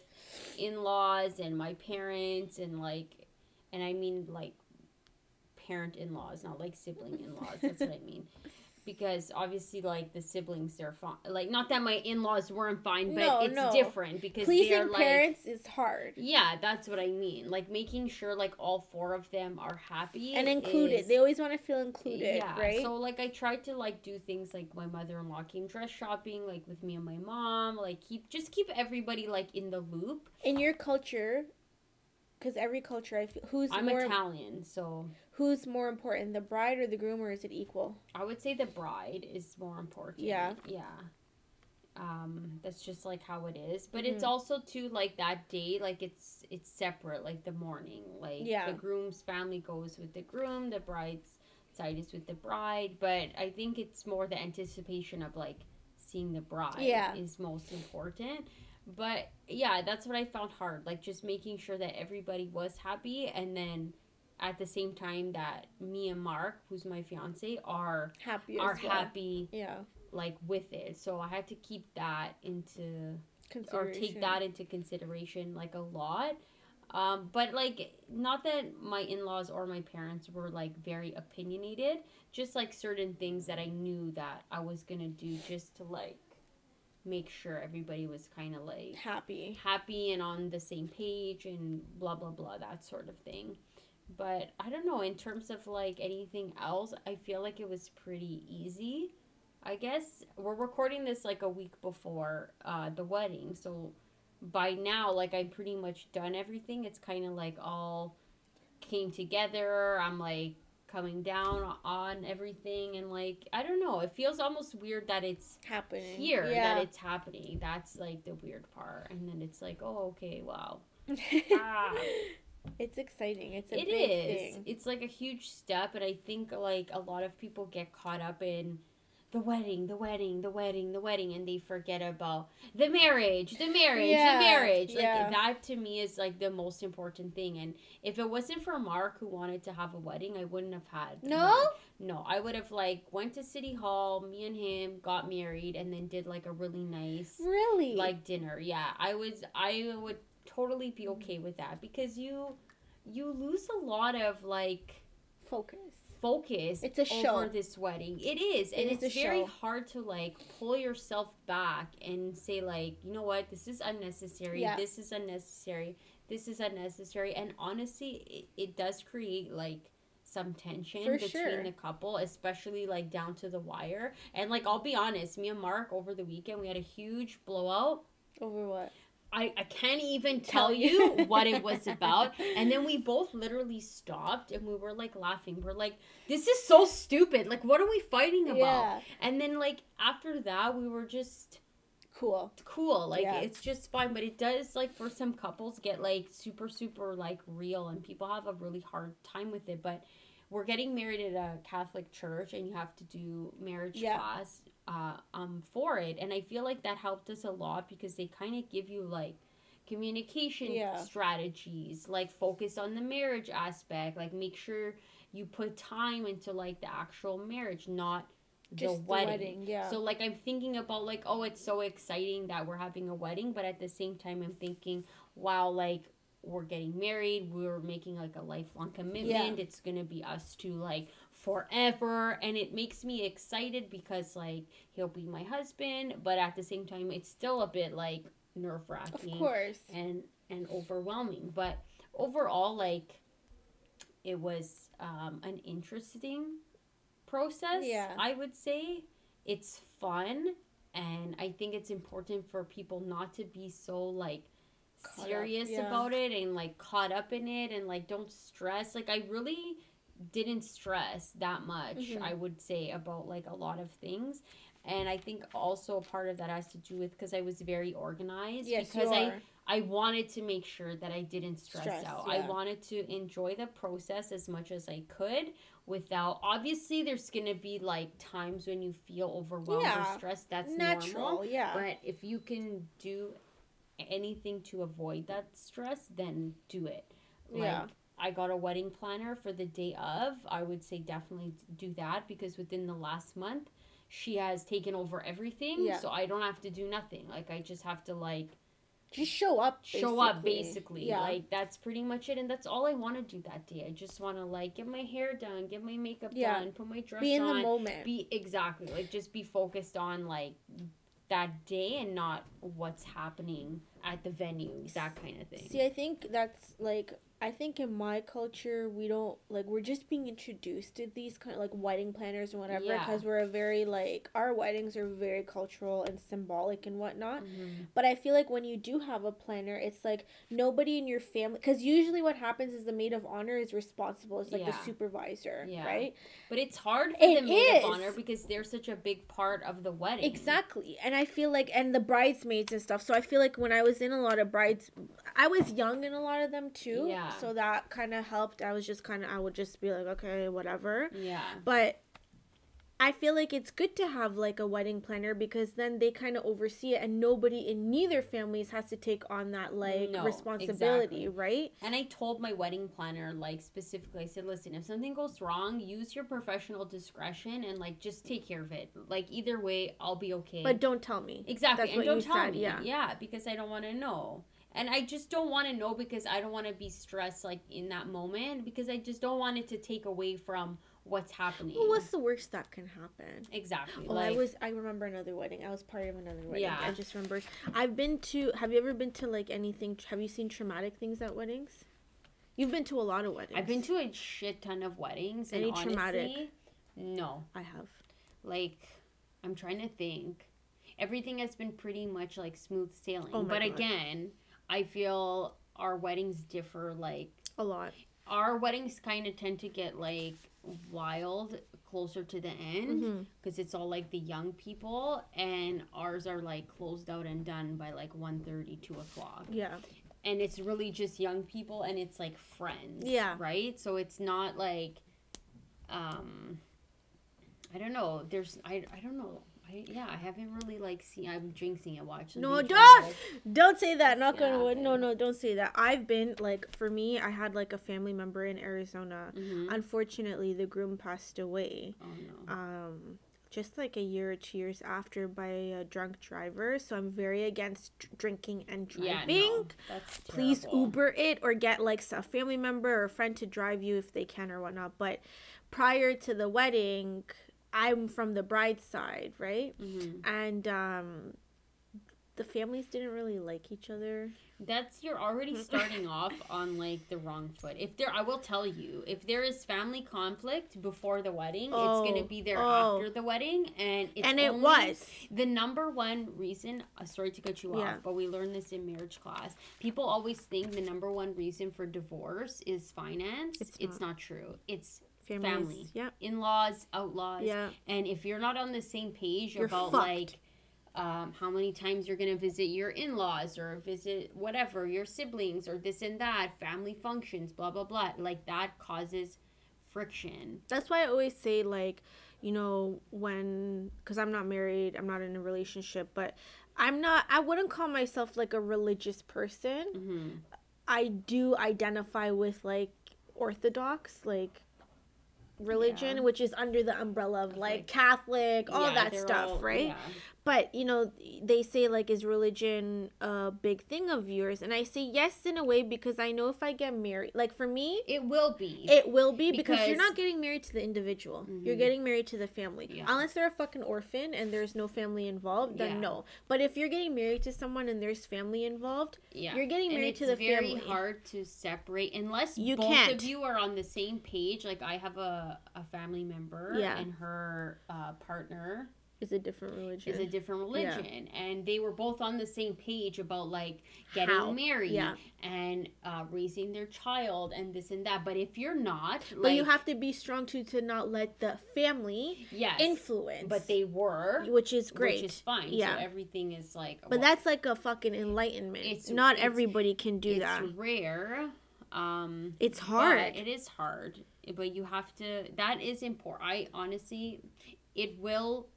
B: in-laws and my parents and like and i mean like parent in-laws not like sibling in-laws that's what i mean [LAUGHS] because obviously like the siblings they're fine like not that my in-laws weren't fine but
A: No,
B: it's
A: no.
B: different because
A: Pleasing
B: they're like
A: parents is hard.
B: yeah that's what i mean like making sure like all four of them are happy
A: And included.
B: is-
A: They always want to feel included,
B: yeah,
A: right?
B: So like I tried to like do things like my mother-in-law came dress shopping like with me and my mom, like keep just keep everybody like in the loop.
A: In your culture, because every culture, I feel who's
B: I'm
A: more
B: Italian, so
A: who's more important, the bride or the groom, or is it equal?
B: I would say the bride is more important.
A: Yeah.
B: Yeah. Um, that's just like how it is. But it's
A: Mhm.
B: also too like that day, like it's it's separate, like the morning. Like
A: Yeah.
B: the groom's family goes with the groom, the bride's side is with the bride. But I think it's more the anticipation of like seeing the bride
A: Yeah.
B: is most important. But yeah, that's what I found hard. Like just making sure that everybody was happy and then at the same time that me and Mark, who's my fiance, are
A: Happy
B: are
A: well.
B: happy
A: Yeah.
B: like with it. So I had to keep that into or take that into consideration like a lot. Um, but like not that my in-laws or my parents were like very opinionated, just like certain things that I knew that I was gonna do just to like make sure everybody was kind of like
A: happy.
B: happy and on the same page and blah blah blah that sort of thing but i don't know in terms of like anything else i feel like it was pretty easy i guess we're recording this like a week before uh the wedding so by now like i'm pretty much done everything it's kind of like all came together i'm like coming down on everything and like i don't know it feels almost weird that it's
A: Happening.
B: here
A: Yeah.
B: that it's happening. That's like the weird part. And then it's like, oh, okay, wow. [LAUGHS] Ah.
A: It's exciting. It's a
B: It
A: big
B: is.
A: thing.
B: It's like a huge step, and I think like a lot of people get caught up in the wedding, the wedding, the wedding, the wedding, and they forget about the marriage, the marriage,
A: Yeah,
B: the marriage. Like
A: yeah.
B: that to me is like the most important thing. And if it wasn't for Mark who wanted to have a wedding, I wouldn't have had.
A: No?
B: one. No, I would have like went to City Hall, me and him got married, and then did like a really nice
A: Really?
B: like dinner. Yeah, I was I would totally be okay with that because you you lose a lot of like
A: focus.
B: focus
A: It's a
B: over
A: show.
B: this wedding. It is, and
A: It
B: it's very
A: show.
B: hard to like pull yourself back and say like, you know what, this is unnecessary.
A: Yeah.
B: This is unnecessary. This is unnecessary. And honestly, it, it does create like some tension
A: For
B: between
A: sure.
B: the couple, especially like down to the wire. And like I'll be honest, me and Mark over the weekend we had a huge blowout.
A: Over what?
B: I, I can't even
A: Tell you
B: what it was about. [LAUGHS] And then we both literally stopped and we were like laughing. We're like, this is so stupid. Like, what are we fighting about?
A: Yeah.
B: And then, like, after that, we were just
A: Cool.
B: cool. Like,
A: Yeah.
B: it's just fine. But it does, like, for some couples, get like super, super, like, real. And people have a really hard time with it. But we're getting married at a Catholic church and you have to do marriage
A: Yeah.
B: class uh, um, for it. And I feel like that helped us a lot because they kind of give you like communication
A: Yeah.
B: strategies, like focus on the marriage aspect, like make sure you put time into like the actual marriage, not the wedding.
A: wedding, yeah.
B: So like I'm thinking about like oh it's so exciting that we're having a wedding, but at the same time I'm thinking wow like we're getting married, we're making like a lifelong commitment. Yeah. It's going to be us two like forever and it makes me excited because like he'll be my husband, but at the same time it's still a bit like nerve-wracking
A: Of course.
B: and and overwhelming, but overall like it was um an interesting process,
A: Yeah.
B: I would say. It's fun and I think it's important for people not to be so like
A: Caught up,
B: serious
A: yeah.
B: about it and like caught up in it and like don't stress. Like I really didn't stress that much,
A: Mhm.
B: I would say, about like a lot of things. And I think also a part of that has to do with because I was very organized.
A: Yes,
B: because
A: you
B: I. I wanted to make sure that I didn't stress,
A: Stress,
B: out.
A: yeah.
B: I wanted to enjoy the process as much as I could without obviously there's gonna be like times when you feel overwhelmed
A: Yeah.
B: or stressed. That's
A: natural.
B: normal.
A: Yeah.
B: But if you can do anything to avoid that stress, then do it. Like,
A: Yeah.
B: I got a wedding planner for the day of. I would say definitely do that because within the last month, she has taken over everything.
A: Yeah.
B: So I don't have to do nothing. Like I just have to like
A: Just show up.
B: show up basically.
A: Yeah.
B: Like that's pretty much it. And that's all I want to do that day. I just want to like get my hair done, get my makeup
A: Yeah.
B: done, put my dress
A: be in
B: on
A: the moment.
B: be exactly like just be focused on like that day and not what's happening at the venue that kind of thing
A: See, I think that's like I think in my culture we don't like we're just being introduced to these kind of like wedding planners and whatever
B: Yeah.
A: because we're a very like our weddings are very cultural and symbolic and whatnot.
B: Mhm.
A: But I feel like when you do have a planner, it's like nobody in your family because usually what happens is the maid of honor is responsible. It's like
B: Yeah.
A: the supervisor,
B: Yeah.
A: right?
B: but it's hard for
A: It
B: the maid
A: is.
B: of honor because they're such a big part of the wedding
A: Exactly. And I feel like and the bridesmaids and stuff. So I feel like when I was in a lot of brides I was young in a lot of them too.
B: Yeah.
A: So that kind of helped. I was just kind of I would just be like, okay, whatever.
B: yeah
A: But I feel like it's good to have like a wedding planner because then they kind of oversee it and nobody in neither families has to take on that like
B: No,
A: responsibility,
B: exactly.
A: right?
B: and i told my wedding planner like specifically i said listen if something goes wrong use your professional discretion and like just take care of it like either way i'll be okay
A: But don't tell me.
B: Exactly.
A: That's
B: and
A: what
B: don't
A: you
B: tell
A: said,
B: me.
A: yeah.
B: Yeah. because I don't want to know. And I just don't want to know because I don't want to be stressed like in that moment because I just don't want it to take away from what's happening.
A: Well, what's the worst that can happen?
B: exactly.
A: Oh,
B: like
A: I was. I remember another wedding. I was part of another wedding.
B: Yeah.
A: I just remember. I've been to. Have you ever been to like anything? Have you seen traumatic things at weddings? You've been to a lot of weddings.
B: I've been to a shit ton of weddings and
A: Any
B: honestly,
A: traumatic?
B: no.
A: I have.
B: Like I'm trying to think. Everything has been pretty much like smooth sailing.
A: Oh my
B: but
A: God.
B: again, I feel our weddings differ like
A: A lot.
B: our weddings kind of tend to get like wild closer to the end because it's all like the young people and ours are like closed out and done by like 1.30 2 o'clock
A: Yeah.
B: and it's really just young people and it's like friends
A: Yeah.
B: right so it's not like um i don't know there's i, I don't know I, yeah, I haven't really like seen. I'm jinxing it. Watch.
A: No, don't! Don't say that. Knock
B: gonna
A: on. No, no, don't say that. I've been like for me, I had like a family member in Arizona.
B: Mhm.
A: Unfortunately, the groom passed away.
B: Oh no.
A: Um, just like a year or two years after by a drunk driver. So I'm very against dr- drinking and
B: Yeah,
A: driving.
B: no, that's
A: Please. Uber it or get like a family member or a friend to drive you if they can or whatnot. But prior to the wedding, I'm from the bride's side, right?
B: Mhm.
A: And um, the families didn't really like each other.
B: That's you're already [LAUGHS] starting off on like the wrong foot. If there, I will tell you, if there is family conflict before the wedding, it's
A: Oh,
B: gonna be there
A: oh.
B: after the wedding, and it's
A: and it was.
B: the number one reason. Uh, sorry to cut you
A: Yeah.
B: off, but we learned this in marriage class. People always think the number one reason for divorce is finance.
A: It's
B: It's, not. true. It's
A: Families.
B: family.
A: Yeah.
B: in-laws, outlaws,
A: Yeah.
B: and if you're not on the same page
A: You're
B: about
A: fucked.
B: like um, how many times you're gonna visit your in-laws or visit whatever your siblings or this and that family functions blah blah blah like that causes friction
A: That's why I always say like, you know, when cuz I'm not married, I'm not in a relationship, but I'm not I wouldn't call myself like a religious person.
B: hmm
A: I do identify with like orthodox like religion,
B: Yeah.
A: which is under the umbrella of like,
B: Like-
A: Catholic, all
B: Yeah,
A: that stuff,
B: all-
A: right?
B: yeah.
A: But you know, they say like, is religion a big thing of yours? And I say yes in a way because I know if I get married, like for me,
B: It will be.
A: it will be because, you're not getting married to the individual. You're
B: Mhm.
A: getting married to the family. Unless they're a fucking orphan and there's no family involved, then no. But if you're getting married to someone and there's family involved,
B: yeah.
A: you're getting married
B: it's
A: to the
B: very
A: family.
B: hard to separate unless
A: You
B: both
A: can't.
B: of you are on the same page. Like I have a, a family member
A: Yeah.
B: and her uh, partner
A: is a different religion.
B: is a different religion and they were both on the same page about like getting
A: How?
B: married
A: Yeah.
B: and uh, raising their child and this and that but if you're not like
A: but you have to be strong too to not let the family
B: yes
A: influence.
B: but they were
A: which is great.
B: which is fine
A: Yeah.
B: so everything is like
A: but
B: well,
A: that's like a fucking enlightenment.
B: It's-
A: not
B: it's-
A: everybody can do
B: it's
A: that.
B: rare um
A: It's hard.
B: it is hard but you have to that is important i honestly it will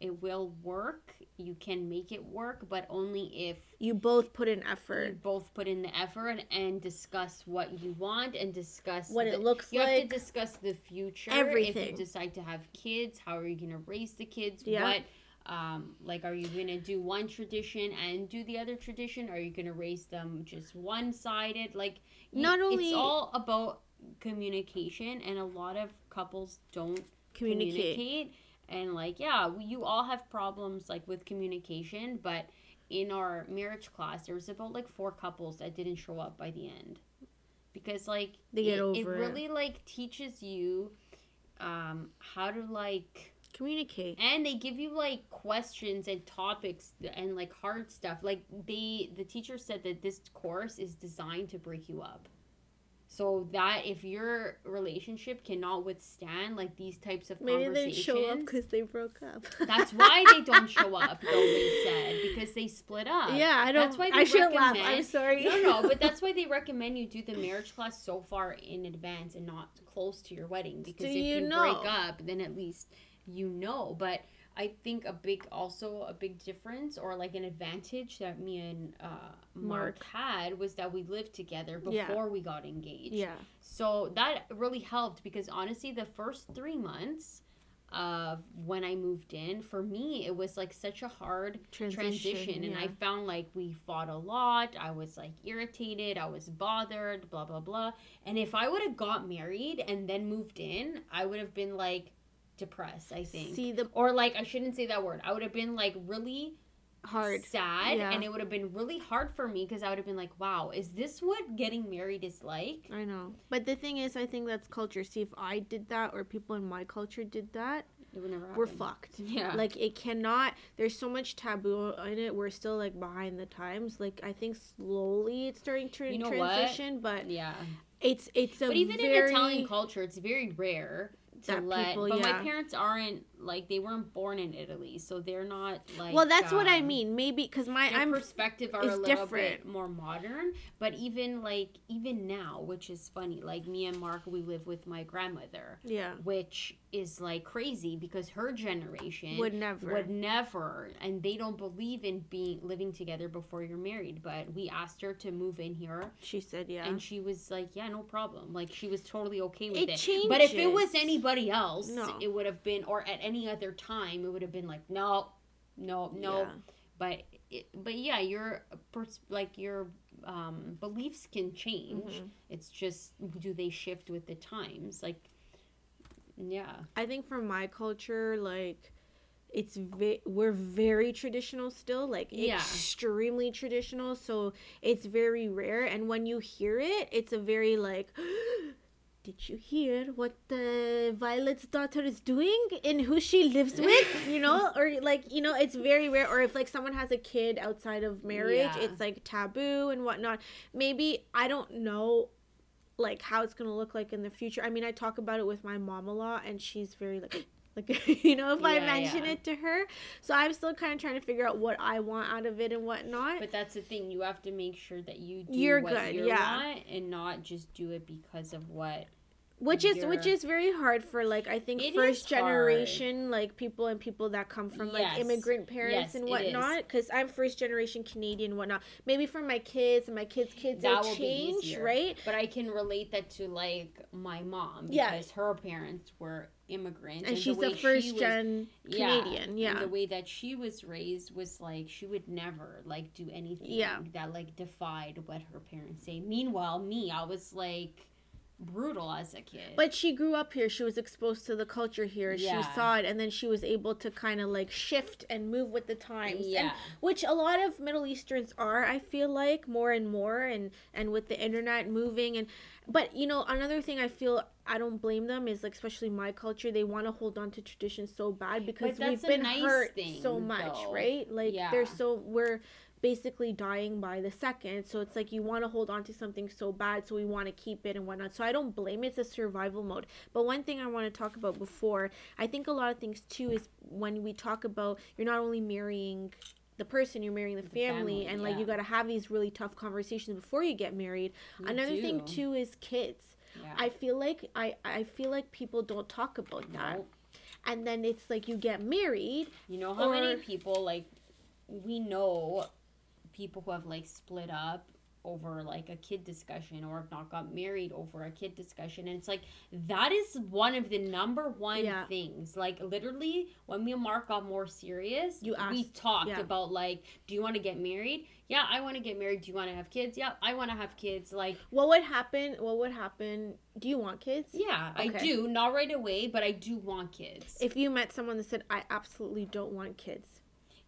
B: it will work you can make it work but only if
A: you both put in
B: you
A: effort.
B: both put in the effort and and discuss what you want and discuss
A: What
B: the-
A: it looks like.
B: you have to discuss the future
A: Everything.
B: if you decide to have kids how are you going to raise the kids
A: Yeah.
B: what um like are you going to do one tradition and do the other tradition are you going to raise them just one-sided like you-
A: Not only-
B: it's all about communication and a lot of couples don't
A: Communicate.
B: communicate and like yeah we, you all have problems like with communication but in our marriage class there was about like four couples that didn't show up by the end because like
A: They get
B: it,
A: over
B: it
A: it.
B: really like teaches you um how to like
A: Communicate.
B: and they give you like questions and topics and like hard stuff like they the teacher said that this course is designed to break you up so that if your relationship cannot withstand like these types of
A: Maybe they
B: conversations
A: show up because they broke up.
B: that's why they don't show [LAUGHS] up they said because they split up
A: Yeah, I don't.
B: That's why
A: I
B: they
A: shouldn't laugh. I'm sorry.
B: no no but [LAUGHS] that's why they recommend you do the marriage class so far in advance and not close to your wedding because if
A: you
B: you,
A: know.
B: break up then at least you know but i think a big also a big difference or like an advantage that me and uh, mark,
A: Mark.
B: had was that we lived together before
A: Yeah.
B: we got engaged
A: yeah.
B: so that really helped because honestly, the first three months of when I moved in, for me, it was like such a hard
A: Transition.
B: transition. And I found like we fought a lot. I was like irritated. I was bothered, blah, blah, blah. And if I would have got married and then moved in, I would have been like depressed, I think.
A: See the
B: or like, I shouldn't say that word. I would have been like really
A: hard.
B: sad
A: Yeah.
B: and it would have been really hard for me because I would have been like, wow, is this what getting married is like?
A: I know. But the thing is, I think that's culture. See, if I did that or people in my culture did that,
B: It would never happen.
A: we're fucked. [LAUGHS]
B: Yeah.
A: Like it cannot. There's so much taboo in it. We're still like behind the times. Like I think slowly it's starting to
B: You know what?
A: transition, but
B: yeah.
A: it's it's a
B: But even
A: very,
B: in Italian culture, it's very rare to
A: That
B: let.
A: people-
B: but
A: yeah.
B: my parents aren't like they weren't born in Italy, so they're not like.
A: Well, that's what I
B: um,
A: mean. Maybe because my I'm
B: perspective are
A: is
B: a little
A: different.
B: bit more modern, but even like even now, which is funny. Like me and Mark, we live with my grandmother,
A: yeah
B: which is like crazy because her generation
A: would never.
B: would never and they don't believe in being living together before you're married but we asked her to move in here
A: she said yeah.
B: and she was like yeah no problem like she was totally okay with
A: It
B: it, but if it was anybody else
A: No.
B: it would have been or at any other time it would have been like no no no
A: Yeah.
B: but it, but yeah your pers- like your um, beliefs can change
A: Mhm.
B: it's just do they shift with the times like yeah
A: I think for my culture, like it's ve- we're very traditional still, like
B: Yeah.
A: extremely traditional. So it's very rare, and when you hear it, it's a very like. [GASPS] Did you hear what the Violet's daughter is doing and who she lives [LAUGHS] with? You know, or like you know, it's very rare. Or if like someone has a kid outside of marriage,
B: Yeah.
A: it's like taboo and whatnot. Maybe I don't know like how it's gonna look like in the future. I mean, I talk about it with my mom a lot, and she's very like, [COUGHS] like [LAUGHS] you know, if I mention
B: yeah.
A: it to her. So I'm still kind of trying to figure out what I want out of it and whatnot.
B: But that's the thing. You have to make sure that you do
A: You're
B: what
A: good,
B: you
A: yeah.
B: want and not just do it because of what
A: which is which is very hard for like I think
B: It
A: first generation like people and people that come from like
B: Yes.
A: immigrant parents
B: Yes,
A: and whatnot. Because I'm first generation Canadian, whatnot. Maybe for my kids and my kids' kids,
B: That
A: will change, right?
B: But I can relate that to like my mom because
A: Yeah.
B: her parents were immigrants,
A: And she's
B: way
A: the
B: she
A: first
B: was-
A: gen Canadian,
B: and
A: yeah.
B: the way that she was raised was like she would never like do anything
A: Yeah.
B: that like defied what her parents say. Meanwhile, me, I was like brutal as a kid.
A: But she grew up here. She was exposed to the culture here.
B: Yeah.
A: She saw it, and then she was able to kind of like shift and move with the times. And which a lot of middle easterns are i feel like more and more and and with the internet moving and but you know another thing i feel i don't blame them is like especially my culture they want to hold on to tradition so bad because we've been
B: nice
A: hurt
B: thing,
A: so much
B: though.
A: right like
B: Yeah.
A: there's so we're basically dying by the second. So it's like you want to hold on to something so bad so we want to keep it and whatnot. So i don't blame it it's a survival mode. But one thing i want to talk about before i think a lot of things too is when we talk about you're not only marrying the person you're marrying the family,
B: family,
A: and like
B: yeah.
A: you got to have these really tough conversations before you get married.
B: You
A: another thing too is kids.
B: Yeah.
A: i feel like i i feel like people don't talk about that. And then it's like you get married
B: You know how many people like we know people who have like split up over like a kid discussion or have not got married over a kid discussion and it's like that is one of the number one
A: Yeah.
B: things. Like literally when me and mark got more serious
A: You
B: we talked
A: yeah.
B: about like do you want to get married? Yeah i want to get married. Do you want to have kids? Yeah i want to have kids. Like
A: what would happen what would happen do you want kids?
B: Yeah i do. Not right away but i do want kids.
A: If you met someone that said i absolutely don't want kids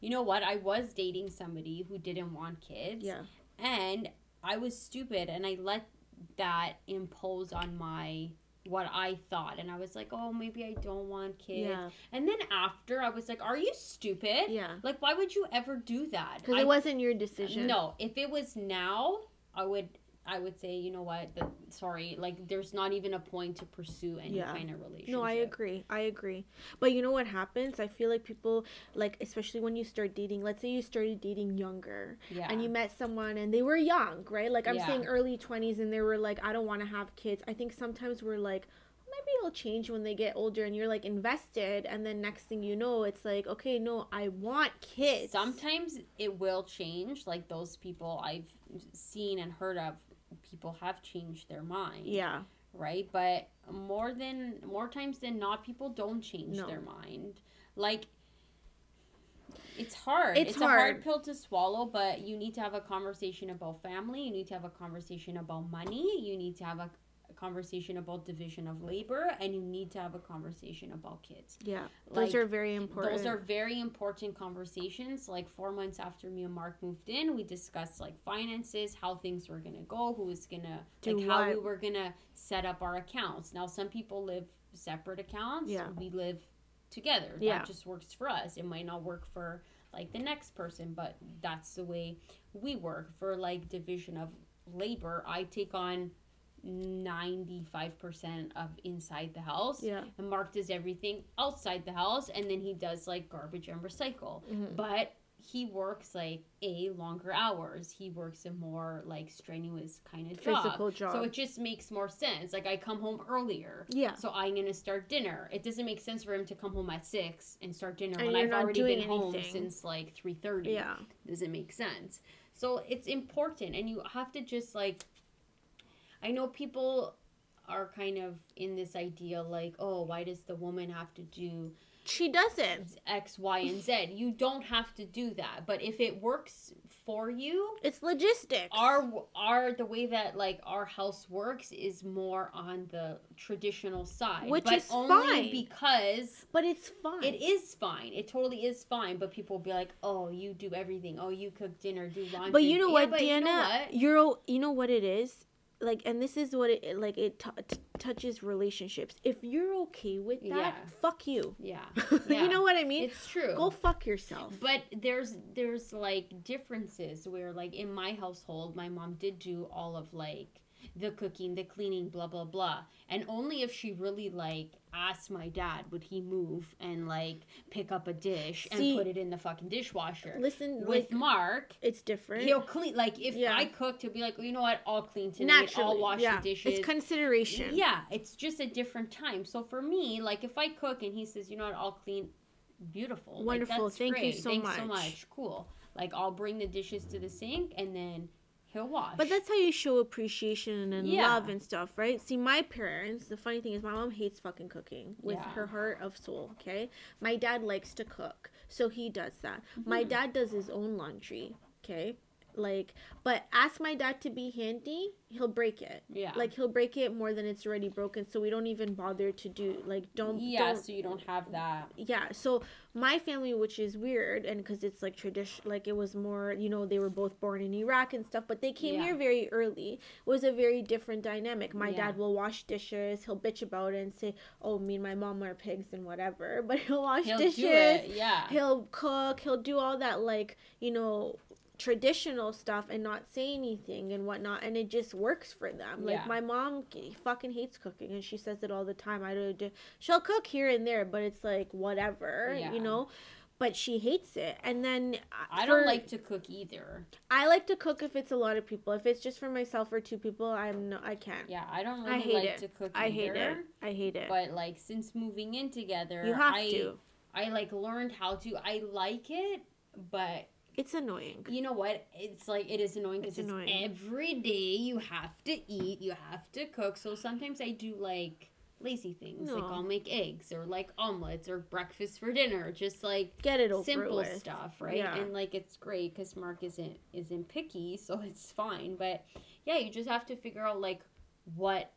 B: you know what? I was dating somebody who didn't want kids.
A: Yeah.
B: And I was stupid and I let that impose on my what I thought. And I was like, "Oh, maybe I don't want kids."
A: yeah.
B: And then after I was like, "Are you stupid?
A: yeah.
B: Like why would you ever do that?"
A: because it wasn't your decision.
B: No, if it was now, I would I would say, "You know what? The, sorry, like there's not even a point to pursue any
A: Yeah.
B: kind of relationship."
A: No, I agree. I agree. But you know what happens? I feel like people like especially when you start dating, let's say you started dating younger
B: Yeah.
A: and you met someone and they were young, right? Like I'm
B: Yeah.
A: saying early 20s and they were like I don't want to have kids. I think sometimes we're like maybe it'll change when they get older and you're like invested and then next thing you know it's like okay, no, I want kids.
B: Sometimes it will change. Like those people I've seen and heard of, people have changed their mind.
A: Yeah.
B: right? But more than more times than not, people don't change
A: No.
B: their mind. Like it's hard.
A: It's
B: It's, a hard
A: hard.
B: pill to swallow, but you need to have a conversation about family. You need to have a conversation about money. You need to have a, a conversation about division of labor, and you need to have a conversation about kids.
A: Yeah. Those are very important.
B: Those are very important conversations. Like four months after me and Mark moved in, we discussed like finances, how things were gonna go, who was gonna
A: Do
B: like how we were gonna set up our accounts. Now some people live separate accounts.
A: Yeah.
B: We live together.
A: Yeah.
B: That just works for us. It might not work for like the next person, but that's the way we work. For like division of labor, I take on 95% of inside the house
A: Yeah.
B: and Mark does everything outside the house, and then he does like garbage and recycle.
A: Mhm.
B: But he works like a longer hours. He works a more like strenuous kind of job.
A: Physical job.
B: So it just makes more sense. Like I come home earlier.
A: Yeah.
B: So I'm gonna start dinner. It doesn't make sense for him to come home at six and start dinner
A: And
B: when I've already been home since like three thirty
A: Yeah.
B: doesn't make sense. So it's important, and you have to just like. I know people are kind of in this idea like, oh, why does the woman have to do
A: She doesn't.
B: X, Y, and Z? You don't have to do that, but if it works for you,
A: It's logistics.
B: our our the way that like our house works is more on the traditional side,
A: Which
B: but
A: is
B: only
A: fine.
B: because
A: but it's fine.
B: it is fine. It totally is fine. But people will be like, "Oh, you do everything. Oh, you cook dinner, do laundry."
A: But you know
B: Yeah,
A: what,
B: but
A: Deanna?
B: You know what?
A: You're you know what it is? Like and this is what it like it t- t- touches relationships. If you're okay with that,
B: Yeah.
A: fuck you.
B: Yeah, [LAUGHS] yeah.
A: you know what I mean?
B: it's true.
A: Go fuck yourself.
B: But there's there's like differences where like in my household, my mom did do all of like the cooking, the cleaning, blah blah blah. And only if she really like asked my dad would he move and like pick up a dish
A: See-
B: and put it in the fucking dishwasher.
A: Listen,
B: With
A: like
B: Mark,
A: it's different.
B: he'll clean like if
A: Yeah.
B: I cooked, he'll be like, you know what, I'll clean tonight.
A: Naturally,
B: I'll wash
A: yeah.
B: the dishes.
A: It's consideration.
B: Yeah, it's just a different time. So for me, like if I cook and he says, you know what, I'll clean, beautiful, Like,
A: Wonderful.
B: that's
A: Thank you
B: great.
A: so
B: Thanks so
A: much.
B: much. Cool. Like I'll bring the dishes to the sink and then he'll.
A: But that's how you show appreciation and
B: Yeah.
A: love and stuff, right? See, my parents, the funny thing is, my mom hates fucking cooking with
B: Yeah.
A: her heart of soul, okay? My dad likes to cook, so he does that.
B: Mm-hmm.
A: My dad does his own laundry, okay? Like, but ask my dad to be handy, he'll break it.
B: yeah,
A: Like, he'll break it more than it's already broken, so we don't even bother to do, like, don't,
B: yeah.
A: don't
B: So you don't have that.
A: yeah so my family which is weird and because it's like tradition like it was more you know they were both born in iraq and stuff but they came
B: Yeah.
A: here very early it was a very different dynamic my
B: Yeah.
A: dad will wash dishes he'll bitch about it and say oh me and my mom are pigs and whatever [LAUGHS] but he'll wash
B: He'll
A: dishes.
B: Yeah.
A: he'll cook he'll do all that like you know traditional stuff and not say anything and whatnot and it just works for them like
B: Yeah.
A: my mom fucking hates cooking and she says it all the time i don't do she'll cook here and there but it's like whatever
B: Yeah.
A: you know but she hates it and then uh,
B: I
A: for-
B: don't like to cook either.
A: i like to cook if it's a lot of people if it's just for myself or two people i'm no i can't
B: Yeah, I don't
A: I
B: really
A: hate
B: like
A: it.
B: to cook
A: i
B: either.
A: hate it i hate it
B: But like since moving in together,
A: you have
B: I,
A: to
B: I like learned how to. I like it, but
A: it's annoying
B: you know what? It's like it is annoying because
A: It's
B: it's,
A: annoying.
B: every day you have to eat, you have to cook. So sometimes I do like lazy things, like I'll make eggs or like omelets or breakfast for dinner, just like
A: get it over
B: simple
A: with.
B: stuff, right?
A: Yeah.
B: And like it's great because Mark isn't isn't picky, so [LAUGHS] it's fine. But yeah, you just have to figure out like what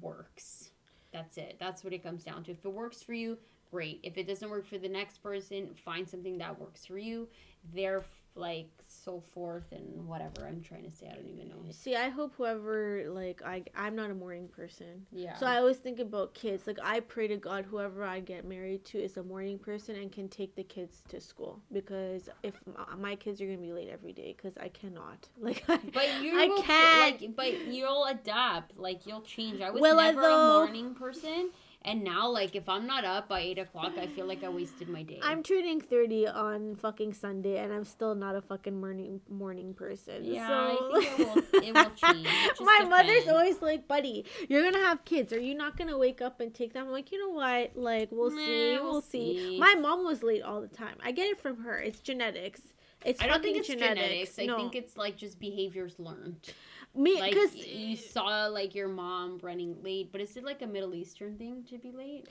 B: works. That's it. That's what it comes down to. If it works for you, great. If it doesn't work for the next person, find something that works for you. They're like so forth and whatever I'm trying to say. I don't even know.
A: see i hope whoever like i i'm not a morning person
B: Yeah.
A: So I always think about kids. Like I pray to God, whoever I get married to is a morning person and can take the kids to school. Because if m- uh, my kids are gonna be late every day, because I cannot. [LAUGHS] Like I,
B: But you
A: I
B: will
A: can't.
B: like but you'll adapt. Like you'll change. I was
A: Will I,
B: never
A: though?
B: a morning person and now like if I'm not up by eight o'clock I feel like I wasted my day.
A: I'm turning thirty on fucking Sunday, and I'm still not a fucking morning morning person.
B: Yeah,
A: so
B: I think it will- [LAUGHS] it will change. It
A: my mother's always like, "Buddy, you're gonna have kids. Are you not gonna wake up and take them?" I'm like, you know what? Like, we'll
B: Nah,
A: see.
B: we'll
A: We'll see.
B: see.
A: My mom was late all the time. I get it from her. It's genetics. It's
B: I don't think it's genetics. I
A: No.
B: think it's like just behaviors learned.
A: Me
B: Like
A: because
B: you saw like your mom running late, but is it like a Middle Eastern thing to be late?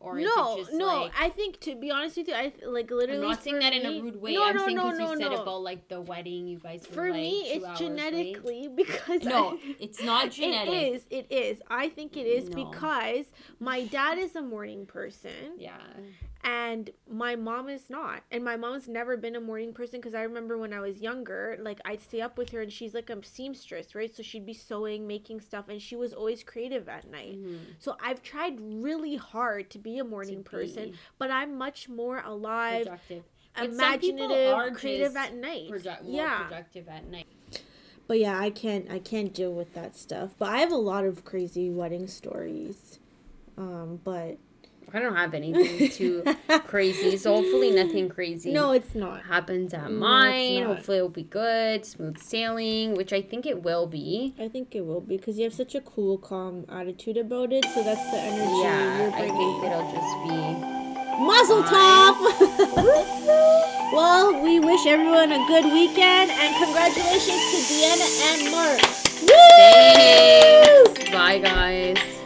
B: Or is
A: no,
B: it just
A: no.
B: like
A: I think to be honest with you, I like literally.
B: I'm not saying that in a rude way.
A: No,
B: I'm
A: no,
B: saying
A: no,
B: because
A: no,
B: you said about like the wedding, you guys were
A: For
B: like
A: me, it's
B: hours late.
A: genetically [LAUGHS] because
B: No,
A: I-
B: it's not [LAUGHS] genetic.
A: It is. It is. I think it is
B: No.
A: because my dad is a morning person
B: Yeah.
A: And my mom is not. And my mom's never been a morning person because I remember when I was younger, like I'd stay up with her and she's like a seamstress, right? So she'd be sewing, making stuff, and she was always creative at night.
B: Mhm.
A: So I've tried really hard to be a morning
B: To
A: person,
B: be
A: but I'm much more alive,
B: productive. But some people
A: imaginative,
B: are
A: creative at night.
B: Produ-
A: yeah.
B: productive at night.
A: But yeah, I can't I can't deal with that stuff. But I have a lot of crazy wedding stories. Um, but
B: I don't have anything too [LAUGHS] crazy, so hopefully nothing crazy.
A: no, it's not.
B: happens at
A: No,
B: mine. Hopefully it'll be good, smooth sailing, which I think it will be.
A: I think it will be because you have such a cool, calm attitude about it. So that's the energy
B: Yeah,
A: you're
B: I
A: bringing.
B: think it'll just be.
A: Mazel tov. [LAUGHS] [LAUGHS] well, we wish everyone a good weekend and congratulations to Deanna and Mark. Woo!
B: Thanks. Bye, guys.